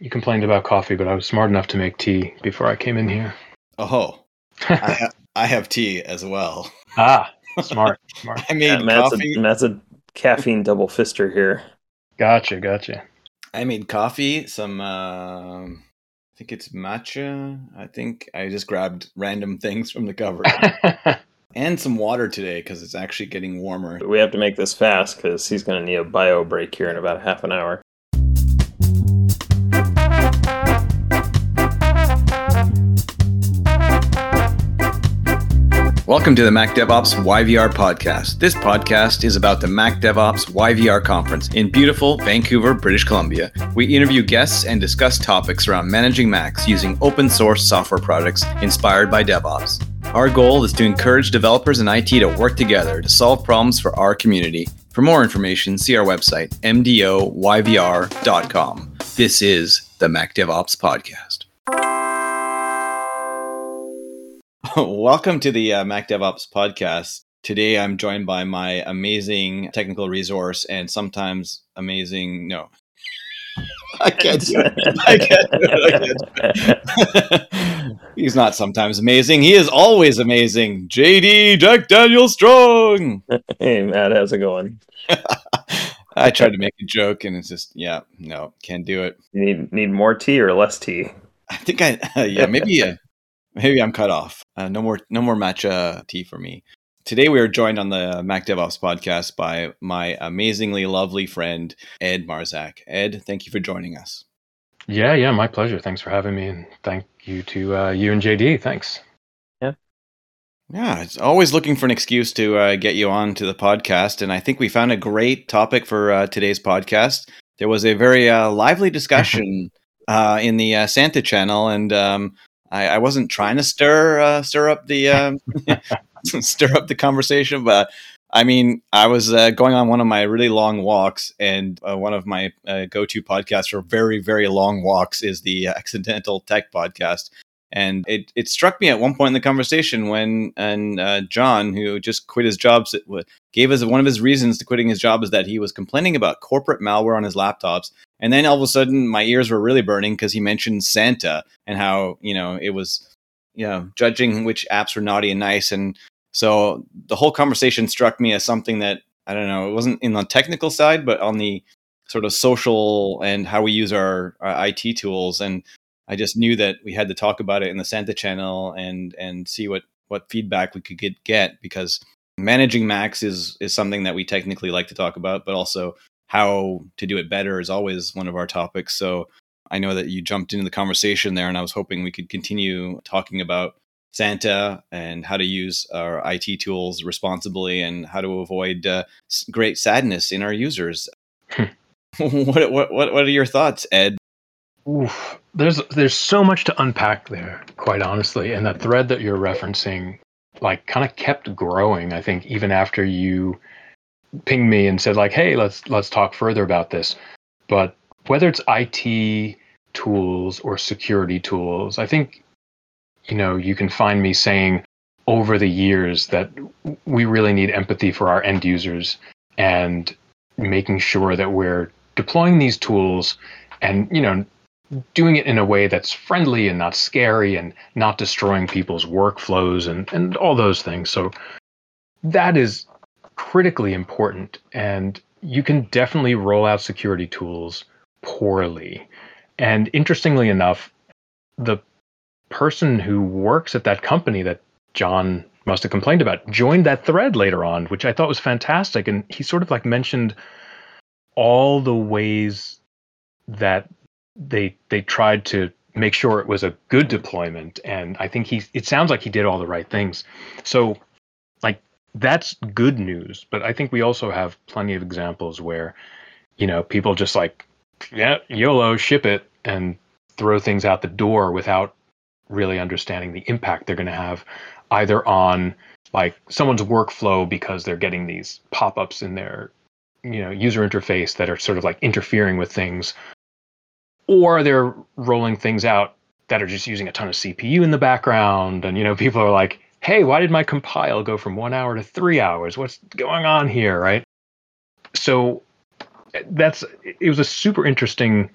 You complained about coffee, but I was smart enough to make tea before I came in here. Oh, I, ha- I have tea as well. Ah, smart, smart. I made Yeah, Matt's, coffee. a, Matt's a caffeine double fister here. Gotcha, gotcha. I made coffee. Some, um I think it's matcha. I think I just grabbed random things from the cupboard and some water today because it's actually getting warmer. We have to make this fast because he's going to need a bio break here in about half an hour. Welcome to the Mac DevOps YVR podcast. This podcast is about the Mac DevOps YVR conference in beautiful Vancouver, British Columbia. We interview guests and discuss topics around managing Macs using open source software products inspired by DevOps. Our goal is to encourage developers and IT to work together to solve problems for our community. For more information, see our website, mdoyvr.com. This is the Mac DevOps podcast. Welcome to the uh, Mac DevOps podcast. Today I'm joined by my amazing technical resource and sometimes amazing. No, I can't do it. I can't do it. I can't do it. He's not sometimes amazing. He is always amazing. JD Jack Daniel Strong. hey, Matt, how's it going? I tried to make a joke and it's just, yeah, no, can't do it. You need need more tea or less tea? I think I, yeah, maybe, uh, maybe I'm cut off. Uh, no more, no more matcha tea for me. Today we are joined on the Mac DevOps podcast by my amazingly lovely friend Ed Marczak. Ed, thank you for joining us. yeah, yeah, my pleasure. Thanks for having me, and thank you to uh, you and JD. Thanks. Yeah, yeah. it's always looking for an excuse to uh, get you on to the podcast, and I think we found a great topic for uh, today's podcast. There was a very uh, lively discussion uh, in the uh, Santa channel, and um, I, I wasn't trying to stir uh, stir up the um, stir up the conversation, but I mean, I was uh, going on one of my really long walks, and uh, one of my uh, go-to podcasts for very very long walks is the Accidental Tech podcast. And it, it struck me at one point in the conversation when and uh, John, who just quit his job, gave us one of his reasons to quitting his job is that he was complaining about corporate malware on his laptops. And then all of a sudden, my ears were really burning because he mentioned Santa and how you know it was, you know, judging which apps were naughty and nice. And so the whole conversation struck me as something that I don't know. It wasn't in the technical side, but on the sort of social and how we use our, our IT tools and I just knew that we had to talk about it in the Santa channel and and see what what feedback we could get get because managing Macs is is something that we technically like to talk about, but also how to do it better is always one of our topics. So I know that you jumped into the conversation there, and I was hoping we could continue talking about Santa and how to use our IT tools responsibly and how to avoid uh, great sadness in our users. what, what what what are your thoughts, Ed? Oof. There's there's so much to unpack there, quite honestly. And the thread that you're referencing, like, kind of kept growing. I think even after you pinged me and said, like, "Hey, let's let's talk further about this." But whether it's IT tools or security tools, I think you know you can find me saying over the years that we really need empathy for our end users and making sure that we're deploying these tools and you know doing it in a way that's friendly and not scary and not destroying people's workflows and, and all those things. So that is critically important. And you can definitely roll out security tools poorly. And interestingly enough, the person who works at that company that John must have complained about joined that thread later on, which I thought was fantastic. And he sort of like mentioned all the ways that they they tried to make sure it was a good deployment and i think he it sounds like he did all the right things so that's good news but i think we also have plenty of examples where you know people just like yeah yolo ship it and throw things out the door without really understanding the impact they're going to have either on like someone's workflow because they're getting these pop-ups in their you know user interface that are sort of like interfering with things or they're rolling things out that are just using a ton of CPU in the background. And, you know, people are like, hey, why did my compile go from one hour to three hours? What's going on here? Right. So eh, that's, it was a super interesting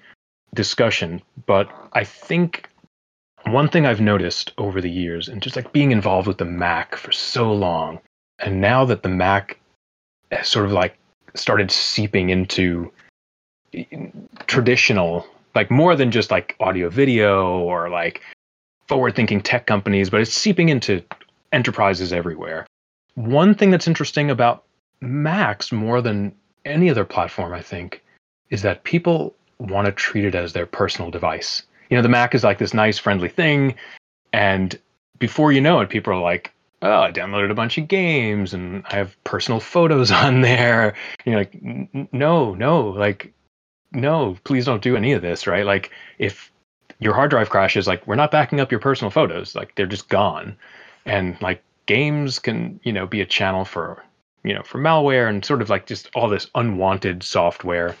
discussion, but I think one thing I've noticed over the years, and just like being involved with the Mac for so long, and now that the Mac has sort of like started seeping into traditional, like more than just like audio video or like forward thinking tech companies, but it's seeping into enterprises everywhere. One thing that's interesting about Macs more than any other platform, I think, is that people want to treat it as their personal device. You know, the Mac is like this nice, friendly thing. And before you know it, people are like, oh, I downloaded a bunch of games and I have personal photos on there. You're like, no, no, like, no, please don't do any of this, right? Like, if your hard drive crashes, like, we're not backing up your personal photos, like, they're just gone. And like, games can, you know, be a channel for, you know, for malware and sort of like just all this unwanted software.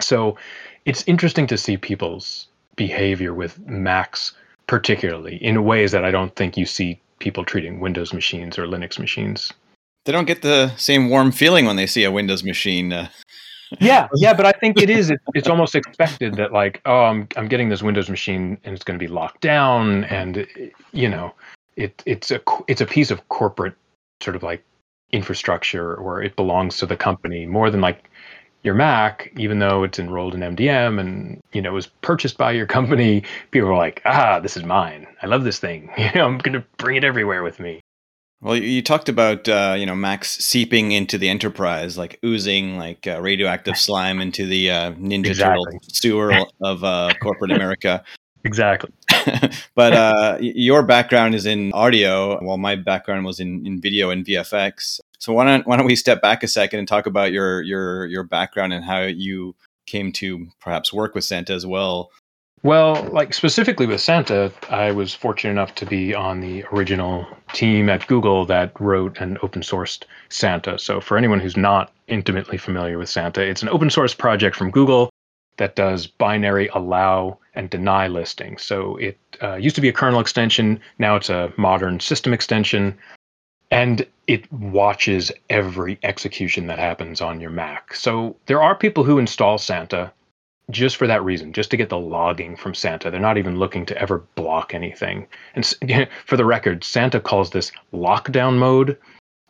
So it's interesting to see people's behavior with Macs, particularly in ways that I don't think you see people treating Windows machines or Linux machines. They don't get the same warm feeling when they see a Windows machine. Uh. yeah, yeah, but I think it is. It, it's almost expected that like, oh, I'm I'm getting this Windows machine and it's going to be locked down, and you know, it it's a it's a piece of corporate sort of like infrastructure or it belongs to the company more than like your Mac, even though it's enrolled in MDM and you know was purchased by your company, people are like, "Ah, this is mine. I love this thing. You know, I'm going to bring it everywhere with me." Well, you talked about uh, you know Macs seeping into the enterprise, like oozing like uh, radioactive slime into the uh, Ninja exactly. Turtle sewer of uh, corporate America. Exactly. but uh, your background is in audio, while my background was in, in video and VFX. So why don't why don't we step back a second and talk about your your your background and how you came to perhaps work with Santa as well? Well, like specifically with Santa, I was fortunate enough to be on the original team at Google that wrote and open sourced Santa. So, for anyone who's not intimately familiar with Santa, it's an open source project from Google that does binary allow and deny listing. So it uh, used to be a kernel extension, now it's a modern system extension, and it watches every execution that happens on your Mac. So there are people who install Santa just for that reason, just to get the logging from Santa. They're not even looking to ever block anything. And for the record, Santa calls this lockdown mode.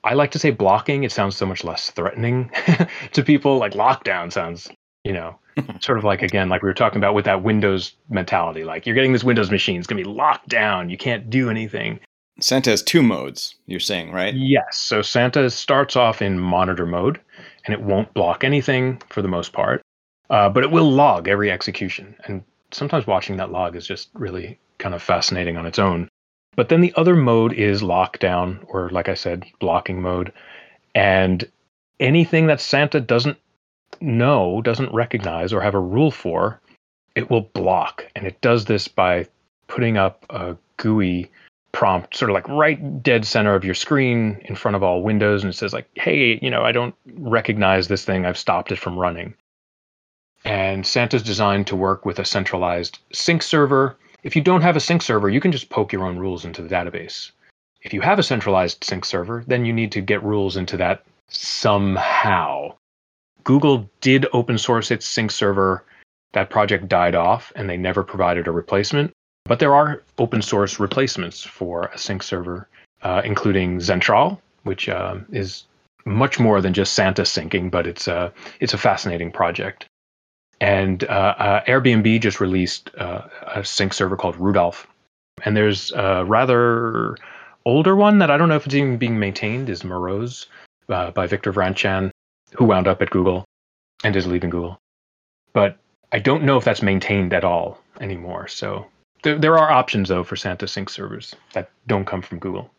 I like to say blocking. It sounds so much less threatening to people. Like lockdown sounds, you know, sort of like again, like we were talking about with that Windows mentality. Like you're getting this Windows machine, it's gonna be locked down. You can't do anything. Santa has two modes, you're saying, right? Yes. So Santa starts off in monitor mode and it won't block anything for the most part. Uh, but it will log every execution. And sometimes watching that log is just really kind of fascinating on its own. But then the other mode is lockdown, or like I said, blocking mode. And anything that Santa doesn't know, doesn't recognize, or have a rule for, it will block. And it does this by putting up a GUI prompt sort of like right dead center of your screen in front of all windows and it says like hey you know i don't recognize this thing. I've stopped it from running. And santa's designed to work with a centralized sync server. If you don't have a sync server you can just poke your own rules into the database. If you have a centralized sync server then you need to get rules into that somehow Google did open source its sync server. That project died off and they never provided a replacement. But there are open source replacements for a sync server, uh, including Zentral, which uh, is much more than just Santa syncing, but it's a, it's a fascinating project. And uh, uh Airbnb just released uh, a sync server called Rudolph. And there's a rather older one that I don't know if it's even being maintained is Moroz uh, by Victor Vrantchan who wound up at Google and is leaving Google. But I don't know if that's maintained at all anymore. So there, there are options though for Santa Sync servers that don't come from Google.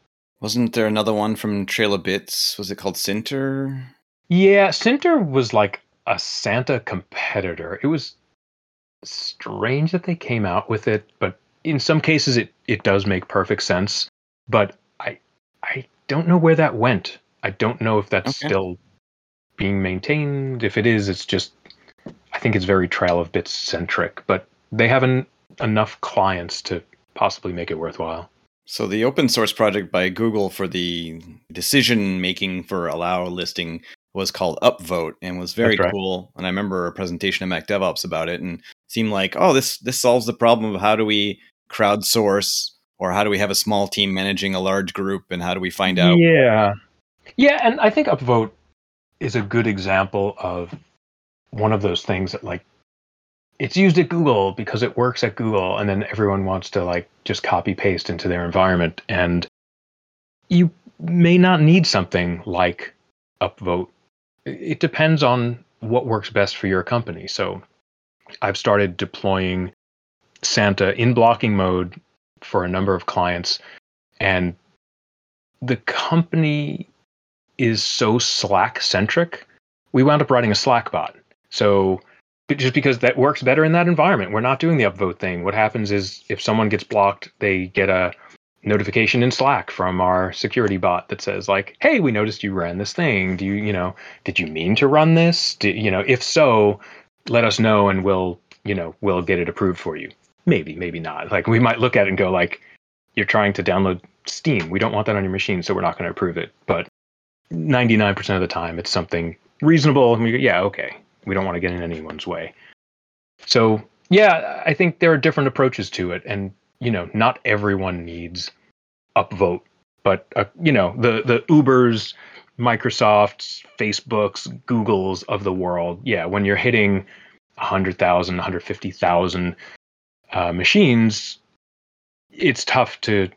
Wasn't there another one from Trail of Bits? Was it called Synter? Yeah, Synter was like a Santa competitor. It was strange that they came out with it, but in some cases it, it does make perfect sense. But I I don't know where that went. I don't know if that's okay. still being maintained. If it is, it's just I think it's very Trail of Bits centric, but they haven't enough clients to possibly make it worthwhile. So the open source project by Google for the decision making for allow listing was called Upvote and was very right. cool. And I remember a presentation at Mac DevOps about it. And seemed like oh this this solves the problem of how do we crowdsource or how do we have a small team managing a large group and how do we find out Yeah. Yeah, and I think upvote is a good example of one of those things that like it's used at Google because it works at Google and then everyone wants to like just copy paste into their environment and you may not need something like upvote. It depends on what works best for your company. So I've started deploying Santa in blocking mode for a number of clients and the company is so Slack centric. We wound up writing a Slack bot. So just because that works better in that environment, we're not doing the upvote thing. What happens is if someone gets blocked, they get a notification in Slack from our security bot that says like, "Hey, we noticed you ran this thing. Do you, you know, did you mean to run this? You know, if so, let us know and we'll, you know, we'll get it approved for you." Maybe, maybe not. Like we might look at it and go like, "You're trying to download Steam. We don't want that on your machine, so we're not going to approve it." But 99% of the time it's something reasonable and we go, "Yeah, okay. We don't want to get in anyone's way." So, yeah, I think there are different approaches to it and you know, not everyone needs upvote, but uh, you know, the the Ubers, Microsofts, Facebooks, Googles of the world. Yeah, when you're hitting 100,000, 150,000 uh, machines, it's tough to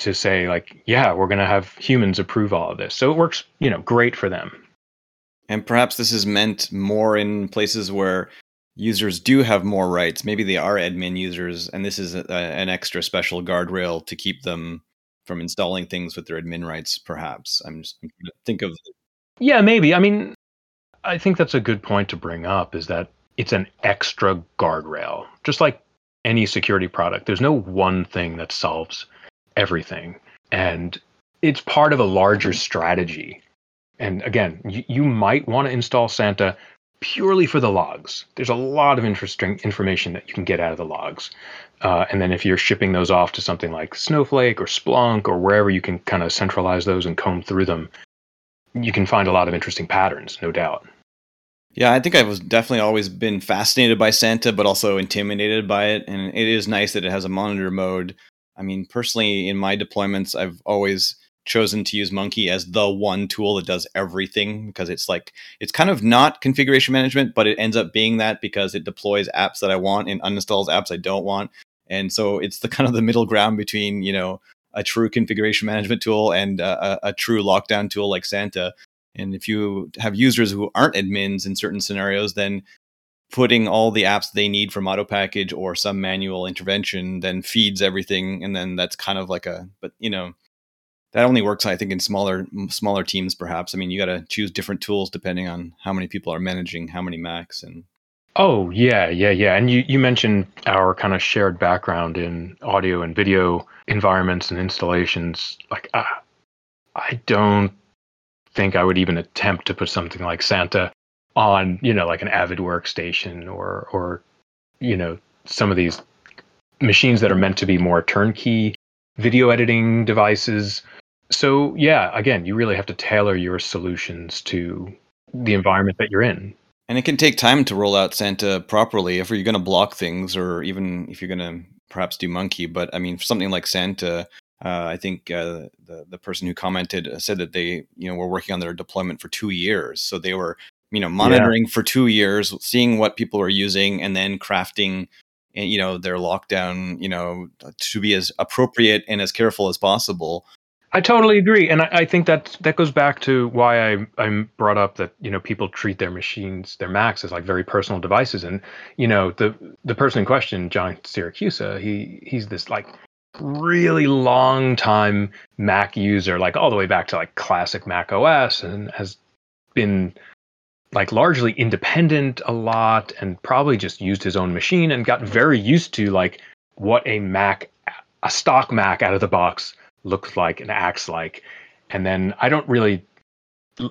to say like, yeah, we're going to have humans approve all of this. So it works, you know, great for them. And perhaps this is meant more in places where users do have more rights. Maybe they are admin users, and this is a, an extra special guardrail to keep them from installing things with their admin rights. Perhaps I'm just I'm think of. Yeah, maybe. I mean, I think that's a good point to bring up. Is that it's an extra guardrail, just like any security product. There's no one thing that solves everything, and it's part of a larger strategy. And again, you, you might want to install Santa purely for the logs. There's a lot of interesting information that you can get out of the logs. Uh, and then if you're shipping those off to something like Snowflake or Splunk or wherever you can kind of centralize those and comb through them, you can find a lot of interesting patterns, no doubt. Yeah, I think I was definitely always been fascinated by Santa, but also intimidated by it. And it is nice that it has a monitor mode. I mean, personally, in my deployments, I've always chosen to use Munki as the one tool that does everything because it's like it's kind of not configuration management, but it ends up being that because it deploys apps that I want and uninstalls apps I don't want. And so it's the kind of the middle ground between, you know, a true configuration management tool and a, a true lockdown tool like Santa. And if you have users who aren't admins in certain scenarios, then putting all the apps they need from AutoPkg or some manual intervention then feeds everything and then that's kind of like a but you know that only works i think in smaller smaller teams perhaps. I mean you got to choose different tools depending on how many people are managing how many macs and oh yeah yeah yeah. And you, you mentioned our kind of shared background in audio and video environments and installations. Like uh, i don't think i would even attempt to put something like santa on you know like an avid workstation or or you know some of these machines that are meant to be more turnkey video editing devices. So yeah, again, you really have to tailor your solutions to the environment that you're in. And it can take time to roll out Santa properly if you're going to block things or even if you're going to perhaps do Munki. But I mean, something like Santa, uh, I think uh, the the person who commented said that they you know were working on their deployment for two years, so they were you know monitoring yeah. for two years, seeing what people are using, and then crafting eh, you know their lockdown you know to be as appropriate and as careful as possible I totally agree, and I, I, think that that goes back to why I I brought up that you know people treat their machines, their Macs, as like very personal devices, and you know the the person in question, John Siracusa, he he's this like really long time Mac user, like all the way back to like classic Mac OS, and has been like largely independent a lot, and probably just used his own machine and got very used to like what a Mac, a stock Mac out of the box looks like and acts like. And then I don't really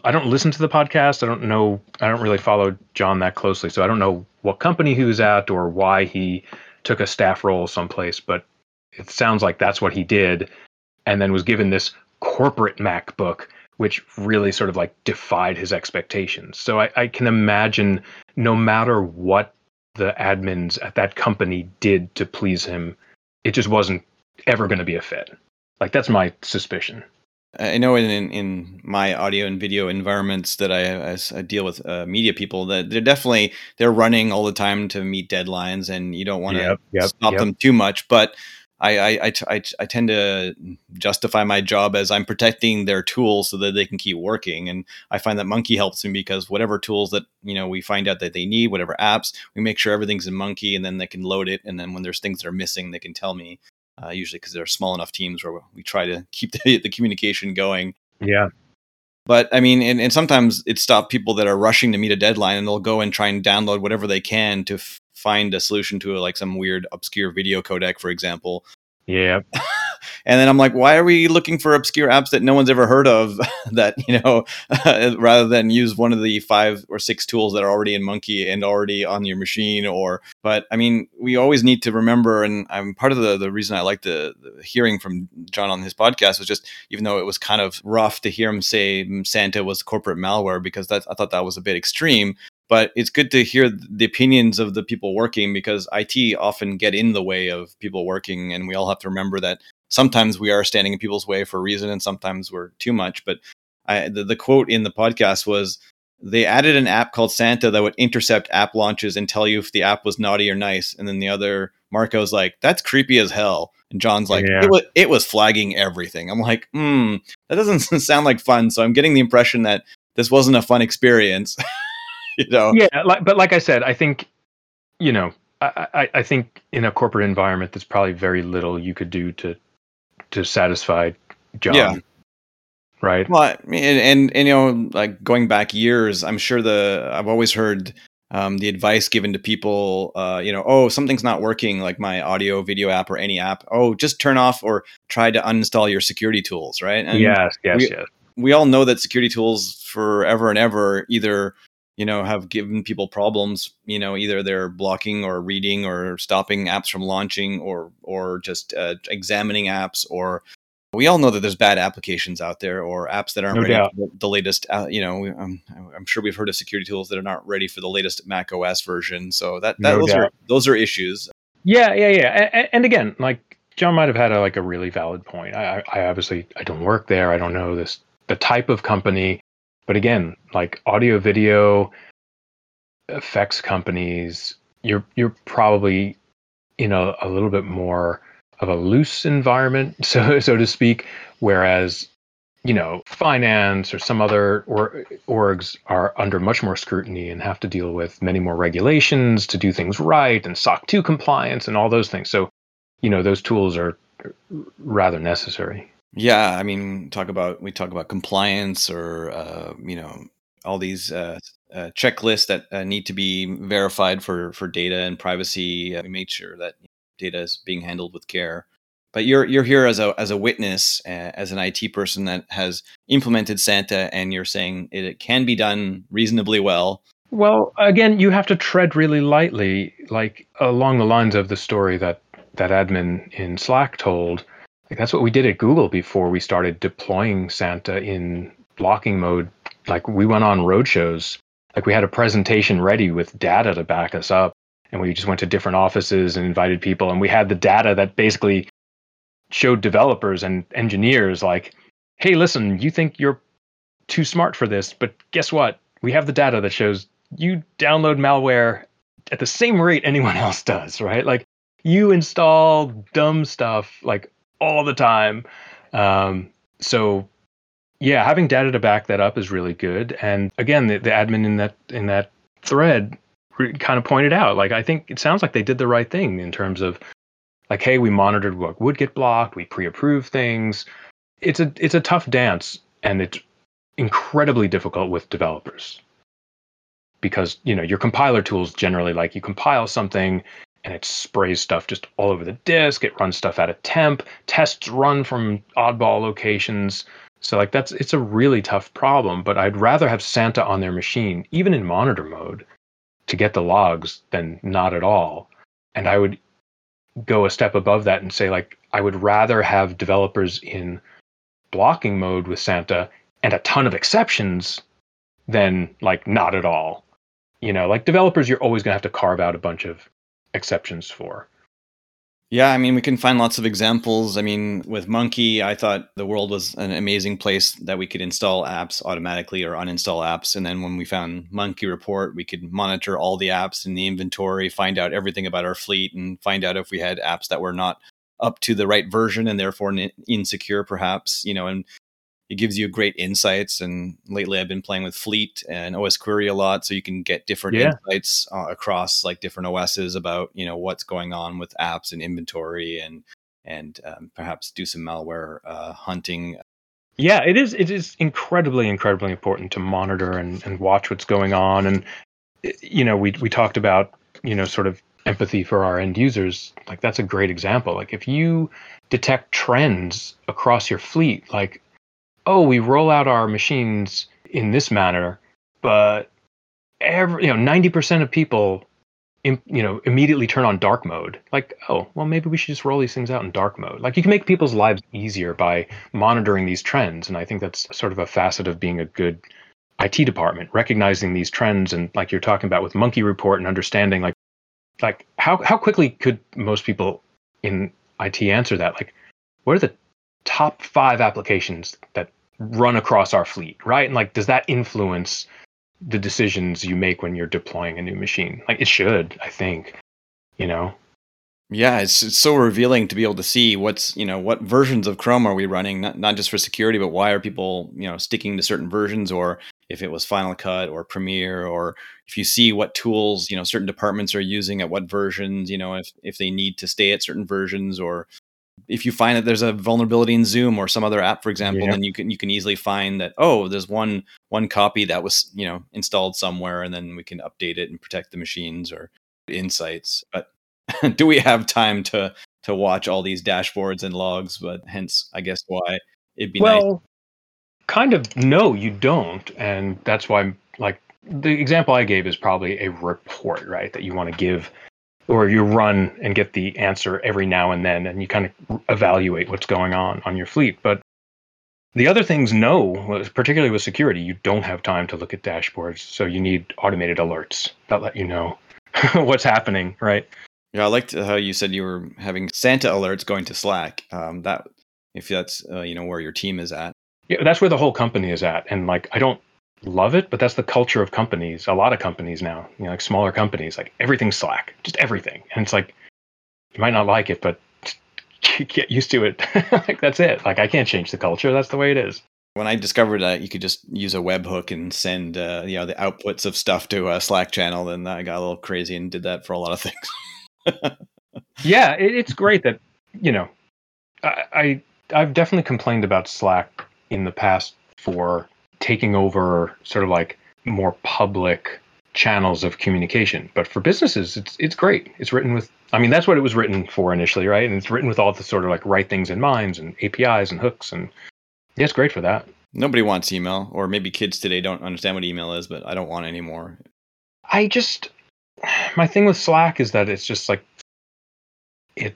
I don't listen to the podcast. I don't know I don't really follow John that closely. So I don't know what company he was at or why he took a staff role someplace, but it sounds like that's what he did and then was given this corporate MacBook which really sort of like defied his expectations. So I, I can imagine no matter what the admins at that company did to please him, it just wasn't ever going to be a fit. Like that's my suspicion. I know in, in, my audio and video environments that I, I deal with uh, media people that they're definitely they're running all the time to meet deadlines and you don't want to Yep, yep, stop yep. them too much. But I, I, I, I tend to justify my job as I'm protecting their tools so that they can keep working. And I find that Munki helps me because whatever tools that you know we find out that they need, whatever apps, we make sure everything's in Munki, and then they can load it. And then when there's things that are missing, they can tell me. Uh, usually because they're small enough teams where we try to keep the, the communication going. Yeah. But I mean, and, and sometimes it stops people that are rushing to meet a deadline and they'll go and try and download whatever they can to f- find a solution to like some weird obscure video codec, for example. Yeah. And then I'm like, why are we looking for obscure apps that no one's ever heard of that, you know, rather than use one of the five or six tools that are already in Munki and already on your machine or, but I mean, we always need to remember, and I'm part of the, the reason I like the, the hearing from John on his podcast was just, even though it was kind of rough to hear him say Santa was corporate malware, because that, I thought that was a bit extreme but it's good to hear the opinions of the people working because IT often get in the way of people working, and we all have to remember that sometimes we are standing in people's way for a reason, and sometimes we're too much. But I, the, the quote in the podcast was they added an app called Santa that would intercept app launches and tell you if the app was naughty or nice, and then the other Marco's like, "That's creepy as hell," and John's like, Yeah. "It was it was flagging everything." I'm like, "Hmm, that doesn't sound like fun." So I'm getting the impression that this wasn't a fun experience. you know? Yeah, like, but like I said, I think, you know, I, I, I think in a corporate environment, there's probably very little you could do to to satisfy John. Yeah. Right. Well, I mean, and, and and you know, like going back years, I'm sure the I've always heard um, the advice given to people, uh, you know, oh, something's not working, like my audio, video app, or any app. Oh, just turn off or try to uninstall your security tools, right? And yes. Yes. we- yes. we all know that security tools forever and ever either you know have given people problems you know either they're blocking or reading or stopping apps from launching or or just uh, examining apps or we all know that there's bad applications out there or apps that aren't No ready doubt. for the, latest uh, you know um, i'm sure we've heard of security tools that are not ready for the latest mac os version so that, that No those are those are issues Yeah. Yeah. Yeah. And, and again, like John might have had a, like a really valid point. I I obviously I don't work there. I don't know this the type of company, but again, like audio video effects companies, you're you're probably in a, a little bit more of a loose environment, so so to speak. Whereas, you know, finance or some other or, orgs are under much more scrutiny and have to deal with many more regulations to do things right and SOC 2 compliance and all those things. So, you know, those tools are rather necessary. Yeah, I mean, talk about we talk about compliance or uh, you know all these uh, uh, checklists that uh, need to be verified for for data and privacy. Uh, we made sure that data is being handled with care. But you're you're here as a as a witness, uh, as an IT person that has implemented Santa, and you're saying it, it can be done reasonably well. Well, again, you have to tread really lightly, like along the lines of the story that that admin in Slack told. That's what we did at Google before we started deploying Santa in blocking mode. Like we went on roadshows. Like we had a presentation ready with data to back us up, and we just went to different offices and invited people, and we had the data that basically showed developers and engineers like, "Hey, listen, you think you're too smart for this, but guess what? We have the data that shows you download malware at the same rate anyone else does, right? Like you install dumb stuff like all the time. Um, so yeah, having data to back that up is really good. And again, the, the admin in that in that thread re- kind of pointed out, like I think it sounds like they did the right thing in terms of like, hey, we monitored what would get blocked, we pre-approved things. It's a it's a tough dance, and it's incredibly difficult with developers because you know your compiler tools generally like you compile something and it sprays stuff just all over the disk it runs stuff out of temp. Tests run from oddball locations. So like that's it's a really tough problem but i'd rather have santa on their machine even in monitor mode to get the logs than not at all. And i would go a step above that and say like i would rather have developers in blocking mode with santa and a ton of exceptions than like not at all. You know, like developers, you're always going to have to carve out a bunch of exceptions for. Yeah, I mean, we can find lots of examples. I mean, with Munki, I thought the world was an amazing place that we could install apps automatically or uninstall apps. And then when we found MunkiReport, we could monitor all the apps in the inventory, find out everything about our fleet, and find out if we had apps that were not up to the right version and therefore insecure, perhaps. You know, and it gives you great insights. And lately, I've been playing with Fleet and osquery a lot, so you can get different yeah. insights uh, across like different OSs about you know what's going on with apps and inventory, and and um, perhaps do some malware uh, hunting. Yeah, it is. It is incredibly, incredibly important to monitor and, and watch what's going on. And you know, we we talked about you know sort of empathy for our end users. Like that's a great example. Like if you detect trends across your fleet, like oh, we roll out our machines in this manner, but every you know, ninety percent of people, you know, immediately turn on dark mode. Like, oh, well, maybe we should just roll these things out in dark mode. Like, you can make people's lives easier by monitoring these trends, and I think that's sort of a facet of being a good IT department, recognizing these trends and like you're talking about with MunkiReport and understanding like like how how quickly could most people in IT answer that? Like, what are the top five applications that run across our fleet, right? And like, does that influence the decisions you make when you're deploying a new machine? Like, it should, I think, you know? Yeah, it's, it's so revealing to be able to see what's, you know, what versions of Chrome are we running, not, not just for security, but why are people, you know, sticking to certain versions or if it was Final Cut or Premiere, or if you see what tools, you know, certain departments are using at what versions, you know, if, if they need to stay at certain versions or if you find that there's a vulnerability in Zoom or some other app, for example, yeah. then you can you can easily find that oh, there's one one copy that was you know installed somewhere, and then we can update it and protect the machines or insights. But do we have time to to watch all these dashboards and logs? But hence, I guess why it'd be well, nice. kind of no, you don't, and that's why like the example I gave is probably a report, right? That you want to give or you run and get the answer every now and then and you kind of evaluate what's going on on your fleet. But the other things no particularly with security you don't have time to look at dashboards so you need automated alerts that let you know what's happening right? Yeah i liked how you said you were having santa alerts going to slack. Um, that if that's uh, you know where your team is at. Yeah that's where the whole company is at and like i don't love it, but that's the culture of companies. A lot of companies now, you know, like smaller companies, like everything's Slack, just everything. And it's like you might not like it, but get used to it. like that's it. Like I can't change the culture. That's the way it is. When I discovered that you could just use a webhook and send, uh, you know, the outputs of stuff to a Slack channel, then I got a little crazy and did that for a lot of things. yeah, it, it's great that you know, I, I I've definitely complained about Slack in the past for taking over sort of like more public channels of communication. But for businesses, it's it's great. It's written with I mean, that's what it was written for initially, right? And it's written with all the sort of like right things in minds and APIs and hooks and yeah, it's great for that. Nobody wants email, or maybe kids today don't understand what email is, but I don't want anymore. I just my thing with Slack is that it's just like it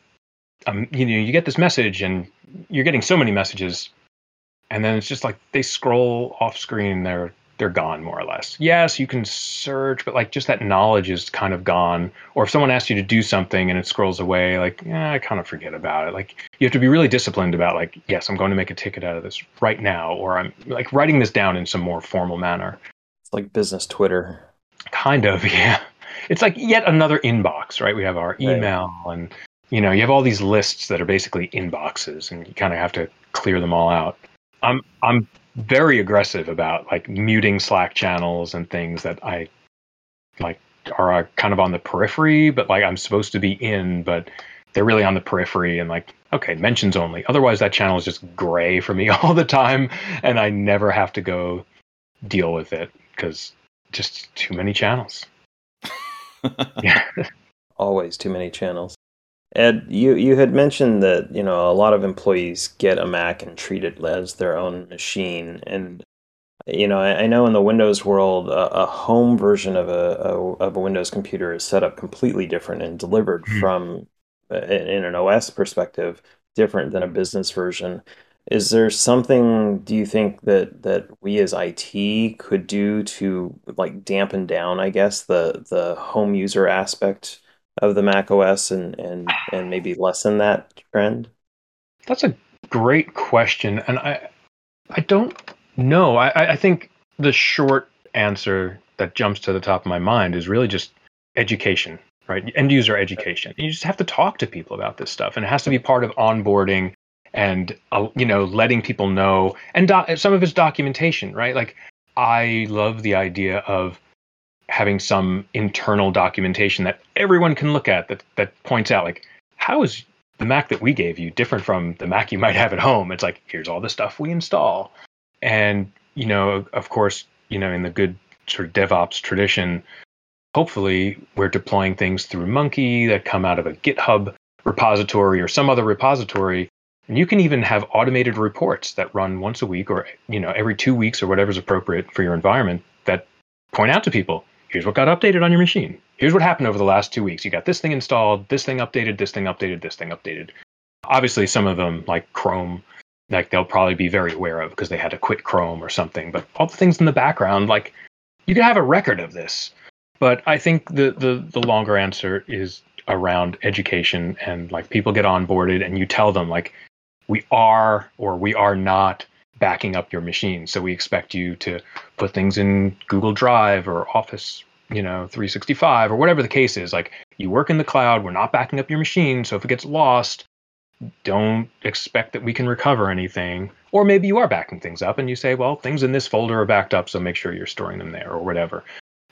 um, you know, you get this message and you're getting so many messages and then it's just like they scroll off screen they're they're gone more or less. Yes you can search but like just that knowledge is kind of gone. Or if someone asks you to do something and it scrolls away like yeah i kind of forget about it. Like you have to be really disciplined about like yes i'm going to make a ticket out of this right now or i'm like writing this down in some more formal manner. It's like business twitter. Kind of yeah. It's like yet another inbox right? We have our email right. and you know you have all these lists that are basically inboxes and you kind of have to clear them all out I'm I'm very aggressive about like muting Slack channels and things that I like are uh, kind of on the periphery, but like I'm supposed to be in, but they're really on the periphery and like okay, mentions only. Otherwise, that channel is just gray for me all the time, and I never have to go deal with it because just too many channels. yeah, always too many channels. Ed, you, you had mentioned that you know a lot of employees get a Mac and treat it as their own machine, and you know I, I know in the Windows world a, a home version of a, a, of a Windows computer is set up completely different and delivered mm-hmm. from in an OS perspective different than a business version. is there something do you think that that we as IT could do to like dampen down, I guess, the the home user aspect of the Mac OS and and and maybe lessen that trend? That's a great question, and I I don't know. I I think the short answer that jumps to the top of my mind is really just education, right? End user education. You just have to talk to people about this stuff, and it has to be part of onboarding and uh, you know letting people know and some of it's documentation right like i love the idea of having some internal documentation that everyone can look at that that points out like how is the mac that we gave you different from the mac you might have at home? It's like here's all the stuff we install. And you know of course you know in the good sort of devops tradition hopefully we're deploying things through Munki that come out of a github repository or some other repository. And you can even have automated reports that run once a week or you know every two weeks or whatever's appropriate for your environment that point out to people, here's what got updated on your machine. Here's what happened over the last two weeks. You got this thing installed, this thing updated, this thing updated, this thing updated. Obviously, some of them like Chrome, like they'll probably be very aware of because they had to quit Chrome or something. But all the things in the background, like you can have a record of this. But I think the the the longer answer is around education and like people get onboarded and you tell them like we are or we are not backing up your machine. So we expect you to put things in Google Drive or Office, you know, 365 or whatever the case is. Like you work in the cloud, we're not backing up your machine. So if it gets lost, don't expect that we can recover anything. Or maybe you are backing things up and you say, well, things in this folder are backed up, so make sure you're storing them there or whatever.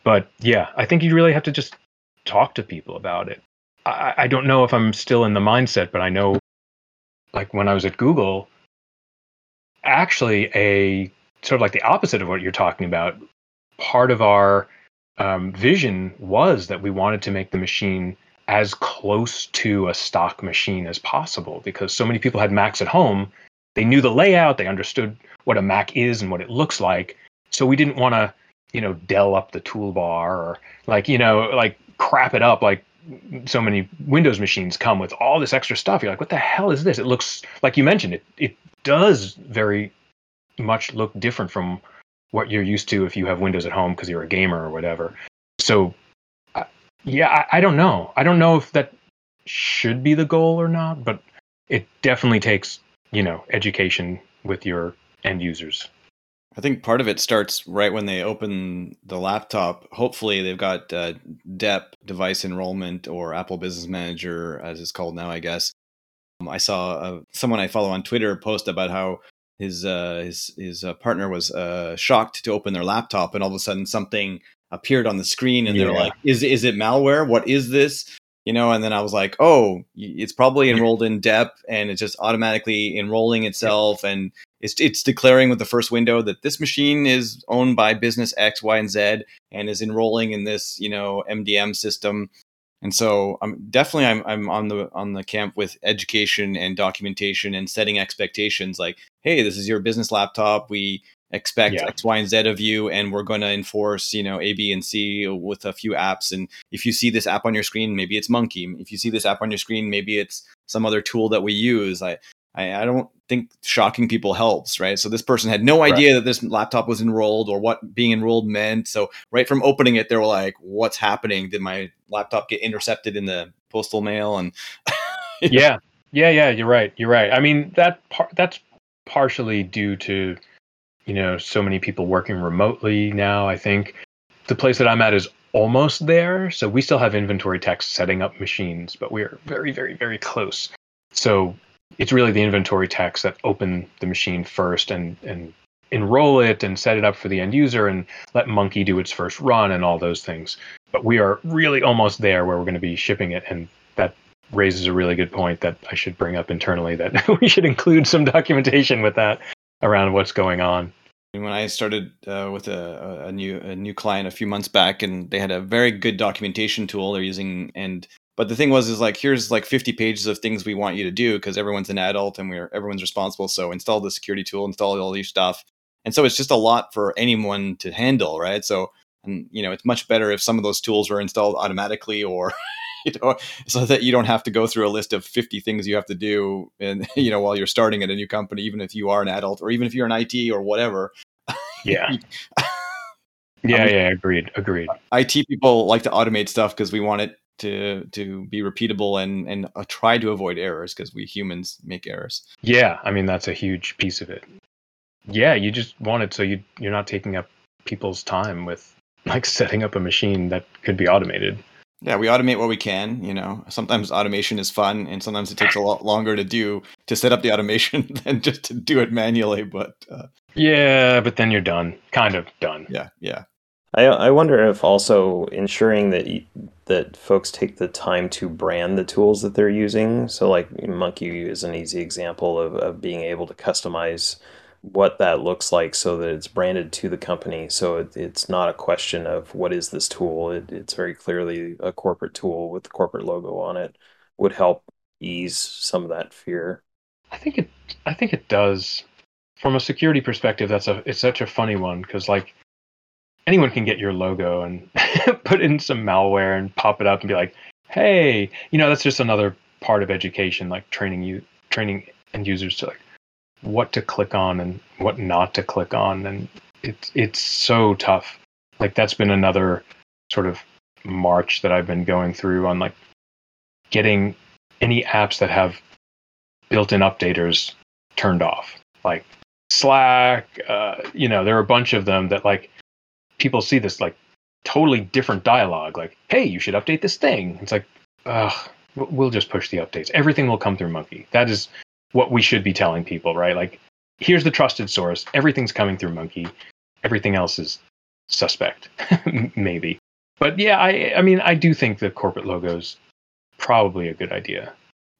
But yeah, I think you really have to just talk to people about it. I, I don't know if I'm still in the mindset, but I know like when I was at Google, actually a sort of like the opposite of what you're talking about. Part of our um, vision was that we wanted to make the machine as close to a stock machine as possible because so many people had Macs at home. They knew the layout, they understood what a Mac is and what it looks like. So we didn't want to, you know, Dell up the toolbar or like, you know, like crap it up like so many Windows machines come with all this extra stuff. You're like, what the hell is this? It looks like you mentioned it. It does very much look different from what you're used to if you have Windows at home because you're a gamer or whatever. So, yeah, I, I don't know. I don't know if that should be the goal or not, but it definitely takes you know education with your end users. I think part of it starts right when they open the laptop. Hopefully, they've got uh, DEP, device enrollment, or Apple Business Manager, as it's called now, I guess. Um, I saw uh, someone I follow on Twitter post about how his uh, his his uh, partner was uh, shocked to open their laptop, and all of a sudden something appeared on the screen, and yeah. they're like, "Is is it malware? What is this?" you know and then i was like oh it's probably enrolled in dep and it's just automatically enrolling itself and it's it's declaring with the first window that this machine is owned by business x y and z and is enrolling in this you know mdm system and so i'm definitely i'm, I'm on the on the camp with education and documentation and setting expectations like hey this is your business laptop we expect yeah. X, Y, and Z of you, and we're going to enforce, you know, A, B, and C with a few apps. And if you see this app on your screen, maybe it's Munki. If you see this app on your screen, maybe it's some other tool that we use. I, I, I don't think shocking people helps, right? So this person had no idea right. that this laptop was enrolled or what being enrolled meant. So right from opening it, they were like, "What's happening? Did my laptop get intercepted in the postal mail?" And yeah, yeah, yeah. You're right. You're right. I mean that part that's partially due to you know, so many people working remotely now. I think the place that I'm at is almost there. So we still have inventory techs setting up machines, but we're very, very, very close. So it's really the inventory techs that open the machine first and and enroll it and set it up for the end user and let Munki do its first run and all those things. But we are really almost there where we're going to be shipping it and that raises a really good point that I should bring up internally that we should include some documentation with that around what's going on. When I started uh, with a, a, new a new client a few months back, and they had a very good documentation tool they're using, and but the thing was is like here's like 50 pages of things we want you to do because everyone's an adult and we're everyone's responsible. So install the security tool, install all these stuff, and so it's just a lot for anyone to handle, right? So and you know it's much better if some of those tools were installed automatically or you know, so that you don't have to go through a list of 50 things you have to do and you know while you're starting at a new company even if you are an adult or even if you're an IT or whatever yeah yeah um, yeah agreed agreed IT people like to automate stuff because we want it to to be repeatable and and uh, try to avoid errors because we humans make errors yeah i mean that's a huge piece of it yeah you just want it so you you're not taking up people's time with like setting up a machine that could be automated yeah, we automate what we can. You know, sometimes automation is fun, and sometimes it takes a lot longer to do to set up the automation than just to do it manually. But uh, yeah, but then you're done, kind of done. Yeah, yeah. I I wonder if also ensuring that that folks take the time to brand the tools that they're using. So, like Munki is an easy example of of being able to customize what that looks like so that it's branded to the company. So it, it's not a question of what is this tool. It, it's very clearly a corporate tool with the corporate logo on it. Would help ease some of that fear. I think it. I think it does. From a security perspective, that's a. It's such a funny one because like anyone can get your logo and put in some malware and pop it up and be like, hey, you know, that's just another part of education, like training you, training end users to like what to click on and what not to click on. And it's it's so tough. Like that's been another sort of march that i've been going through on like getting any apps that have built-in updaters turned off. Like slack uh, you know there are a bunch of them that like people see this like totally different dialogue like hey you should update this thing it's like ugh, we'll just push the updates everything will come through Munki. that is what we should be telling people, right? Like, here's the trusted source. Everything's coming through Munki. Everything else is suspect, maybe. But yeah, I I mean, I do think the corporate logo's probably a good idea.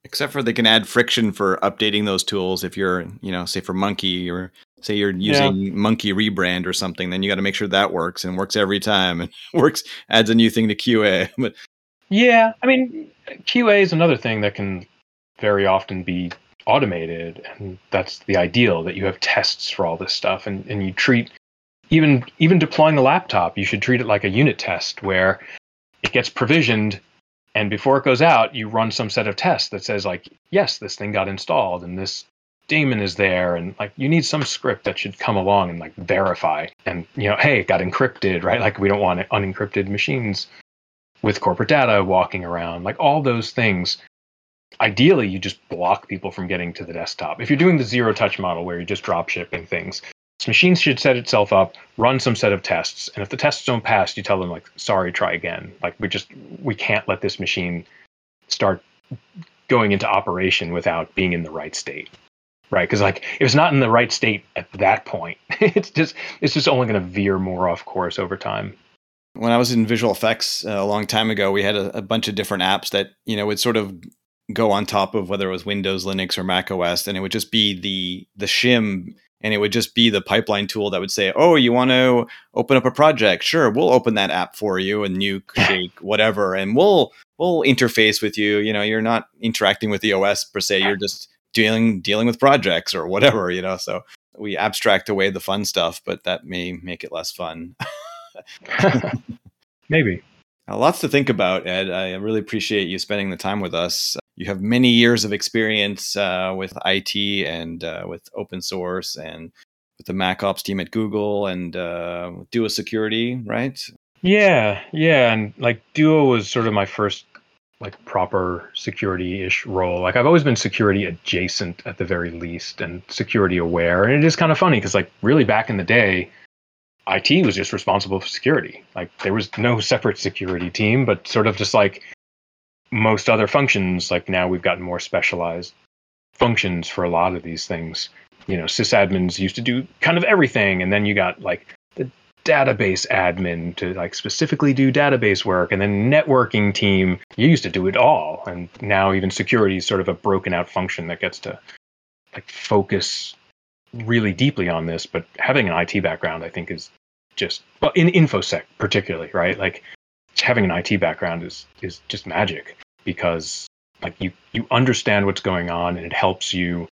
Except for they can add friction for updating those tools. If you're, you know, say for Munki or say you're using yeah. Munki rebrand or something, then you got to make sure that works and works every time and works adds a new thing to QA. But yeah, I mean, QA is another thing that can very often be automated and that's the ideal that you have tests for all this stuff and, and you treat even even deploying the laptop you should treat it like a unit test where it gets provisioned and before it goes out you run some set of tests that says like yes this thing got installed and this daemon is there. And like you need some script that should come along and like verify and you know hey it got encrypted right? Like we don't want unencrypted machines with corporate data walking around. Like all those things. Ideally you just block people from getting to the desktop. If you're doing the zero touch model where you're just drop shipping things, this machine should set itself up, run some set of tests, and if the tests don't pass, you tell them like, sorry, try again. Like we just we can't let this machine start going into operation without being in the right state. Right, because like if it's not in the right state at that point, it's just it's just only going to veer more off course over time when I was in visual effects uh, a long time ago, we had a, a, bunch of different apps that you know would sort of go on top of whether it was Windows, Linux, or Mac OS, and it would just be the the shim, and it would just be the pipeline tool that would say, "Oh, you want to open up a project? Sure, we'll open that app for you, and you shake whatever, and we'll we'll interface with you. You know, you're not interacting with the OS per se; you're just dealing dealing with projects or whatever. You know, so we abstract away the fun stuff, but that may make it less fun. Maybe. Uh, lots to think about, Ed. I really appreciate you spending the time with us you have many years of experience uh, with IT and uh, with open source and with the Mac Ops team at Google and uh, Duo Security, right? Yeah, yeah, and like Duo was sort of my first like proper security-ish role. Like I've always been security adjacent at the very least and security aware. And it is kind of funny because like really back in the day, IT was just responsible for security. Like there was no separate security team, but sort of just like most other functions, like now we've gotten more specialized functions for a lot of these things. You know, sysadmins used to do kind of everything, and then you got like the database admin to like specifically do database work, and then networking team. You used to do it all, and now even security is sort of a broken out function that gets to like focus really deeply on this. But having an IT background, I think, is just well in infosec particularly, right? Like having an IT background is is just magic because like you you understand what's going on and it helps you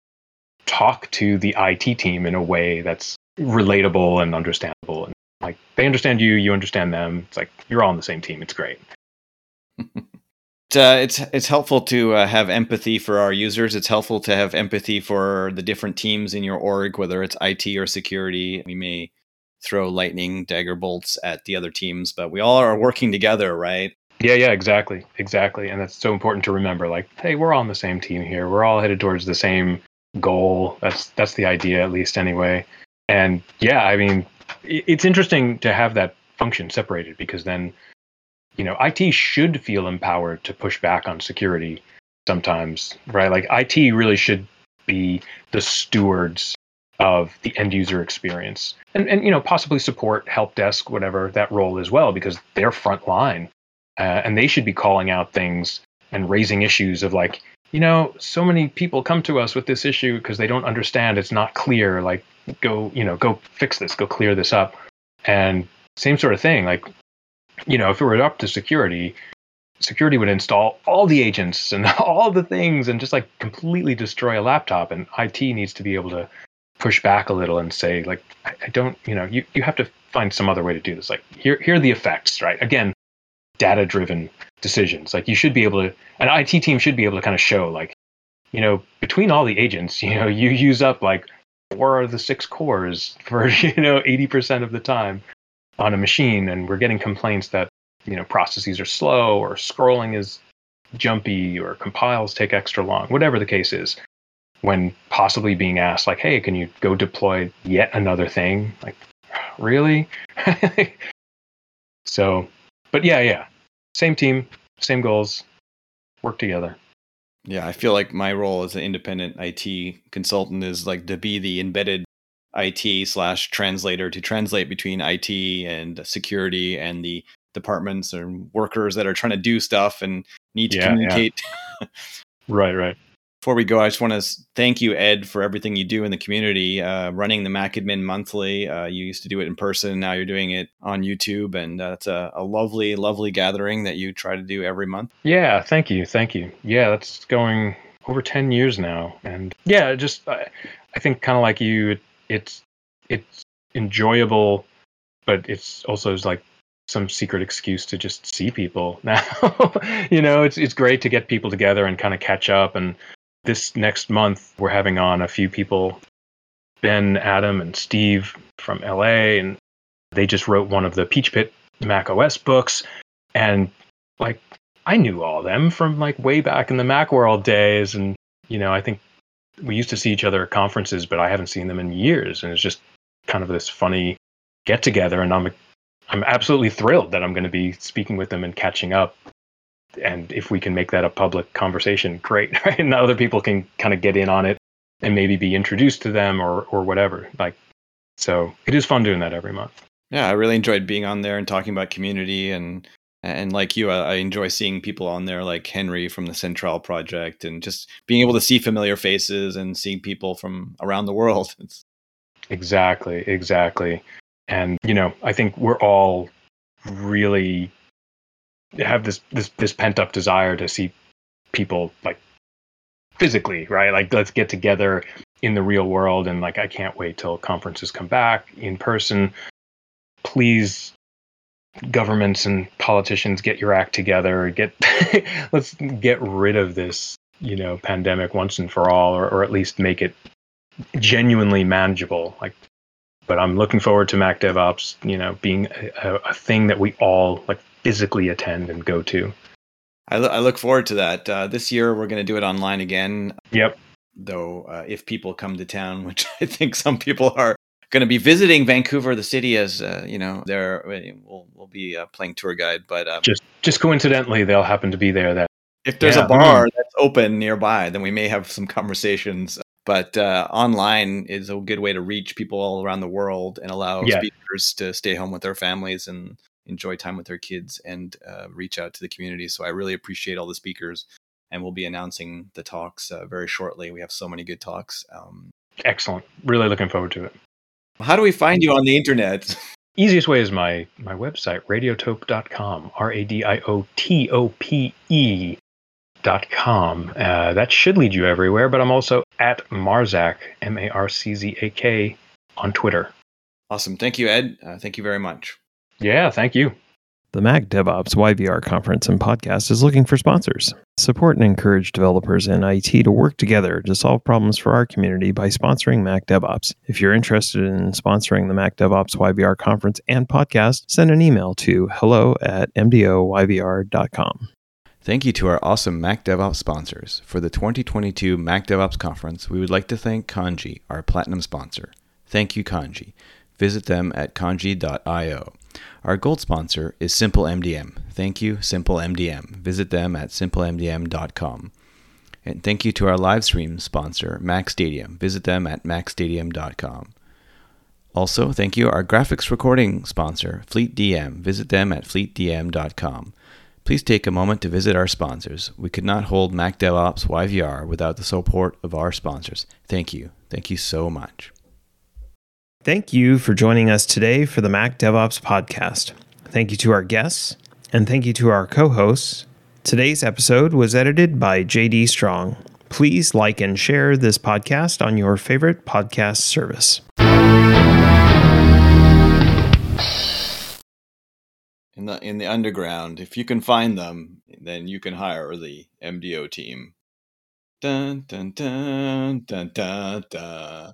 talk to the IT team in a way that's relatable and understandable and like they understand you you understand them it's like you're all on the same team it's great uh, it's it's helpful to uh, have empathy for our users. It's helpful to have empathy for the different teams in your org, whether it's IT or security. We may throw lightning dagger bolts at the other teams, but we all are working together, right? Yeah, yeah, exactly, exactly, and that's so important to remember. Like, hey, we're all on the same team here. We're all headed towards the same goal. That's that's the idea, at least, anyway. And yeah, I mean, it's interesting to have that function separated because then you know, IT should feel empowered to push back on security sometimes, right? Like IT really should be the stewards of the end user experience and, and you know possibly support help desk whatever that role as well because they're front line uh, and they should be calling out things and raising issues of like you know so many people come to us with this issue because they don't understand it's not clear like go you know go fix this go clear this up and same sort of thing like you know, if it were up to security, security would install all the agents and all the things and just like completely destroy a laptop. And IT needs to be able to push back a little and say, like, I, I don't, you know, you, you have to find some other way to do this. Like, here, here are the effects, right? Again, data driven decisions. Like, you should be able to, an IT team should be able to kind of show, like, you know, between all the agents, you know, you use up like four of the six cores for, you know, 80% of the time on a machine and we're getting complaints that you know processes are slow or scrolling is jumpy or compiles take extra long whatever the case is. When possibly being asked like hey can you go deploy yet another thing? Like really? So but yeah yeah same team same goals work together yeah i feel like my role as an independent it consultant is like to be the embedded IT slash translator to translate between IT and security and the departments and workers that are trying to do stuff and need to yeah, communicate. Yeah. right, right. Before we go, I just want to thank you, Ed, for everything you do in the community, uh, running the MacAdmin monthly. Uh, you used to do it in person, now you're doing it on YouTube, and uh, a, a, lovely, lovely gathering that you try to do every month. Yeah, thank you, thank you. Yeah, that's going over ten years now, and yeah, just I, I think kind of like you, it's it's enjoyable, but it's also like some secret excuse to just see people now. you know, it's it's great to get people together and kind of catch up. And this next month, we're having on a few people, Ben, Adam, and Steve from LA, and they just wrote one of the Peach Pit Mac OS books, and like I knew all them from like way back in the Macworld days, and you know, I think we used to see each other at conferences, but I haven't seen them in years, and it's just kind of this funny get together. And I'm I'm absolutely thrilled that I'm going to be speaking with them and catching up. And if we can make that a public conversation, great, right? And other people can kind of get in on it and maybe be introduced to them or or whatever. Like, so it is fun doing that every month. Yeah, I really enjoyed being on there and talking about community and and like you, I, enjoy seeing people on there like Henry from the Zentral Project, and just being able to see familiar faces and seeing people from around the world. It's... Exactly, exactly. And you know, I think we're all really have this this this pent up desire to see people like physically, right? Like let's get together in the real world and like I can't wait till conferences come back in person. Please governments and politicians get your act together get let's get rid of this you know pandemic once and for all or, or at least make it genuinely manageable like but i'm looking forward to mac devops you know being a, a thing that we all like physically attend and go to i, lo- I look forward to that uh, this year we're going to do it online again yep though uh, if people come to town which i think some people are going to be visiting Vancouver, the city, as uh, you know, there we'll we'll be uh, playing tour guide. But um, just just coincidentally, they'll happen to be there. That if there's yeah. a bar that's open nearby, then we may have some conversations. But uh, online is a good way to reach people all around the world and allow yeah. speakers to stay home with their families and enjoy time with their kids and uh, reach out to the community. So I really appreciate all the speakers, and we'll be announcing the talks uh, very shortly. We have so many good talks. Um, Excellent. Really looking forward to it. How do we find you on the internet? Easiest way is my my website, radiotope.com, R A D I O T O P E dot com. Uh, that should lead you everywhere, but I'm also at Marczak, M A R C Z A K, on Twitter. Awesome. Thank you, Ed. Uh, thank you very much. Yeah, thank you. The Mac DevOps YVR conference and podcast is looking for sponsors. Support and encourage developers and IT to work together to solve problems for our community by sponsoring Mac DevOps. If you're interested in sponsoring the Mac DevOps YVR conference and podcast, send an email to hello at mdoyvr.com. Thank you to our awesome Mac DevOps sponsors. For the 2022 Mac DevOps conference, we would like to thank Kandji, our platinum sponsor. Thank you, Kandji. Visit them at kandji.io. Our gold sponsor is Simple MDM. Thank you, Simple MDM. Visit them at simplemdm.com. And thank you to our live stream sponsor, Mac Stadium. Visit them at macstadium.com. Also, thank you our graphics recording sponsor, FleetDM. Visit them at fleetdm.com. Please take a moment to visit our sponsors. We could not hold Mac DevOps YVR without the support of our sponsors. Thank you. Thank you so much. Thank you for joining us today for the Mac DevOps podcast. Thank you to our guests, and thank you to our co hosts. Today's episode was edited by JD Strong. Please like and share this podcast on your favorite podcast service. In the in the underground, if you can find them, then you can hire the MDO team. Dun dun dun dun dun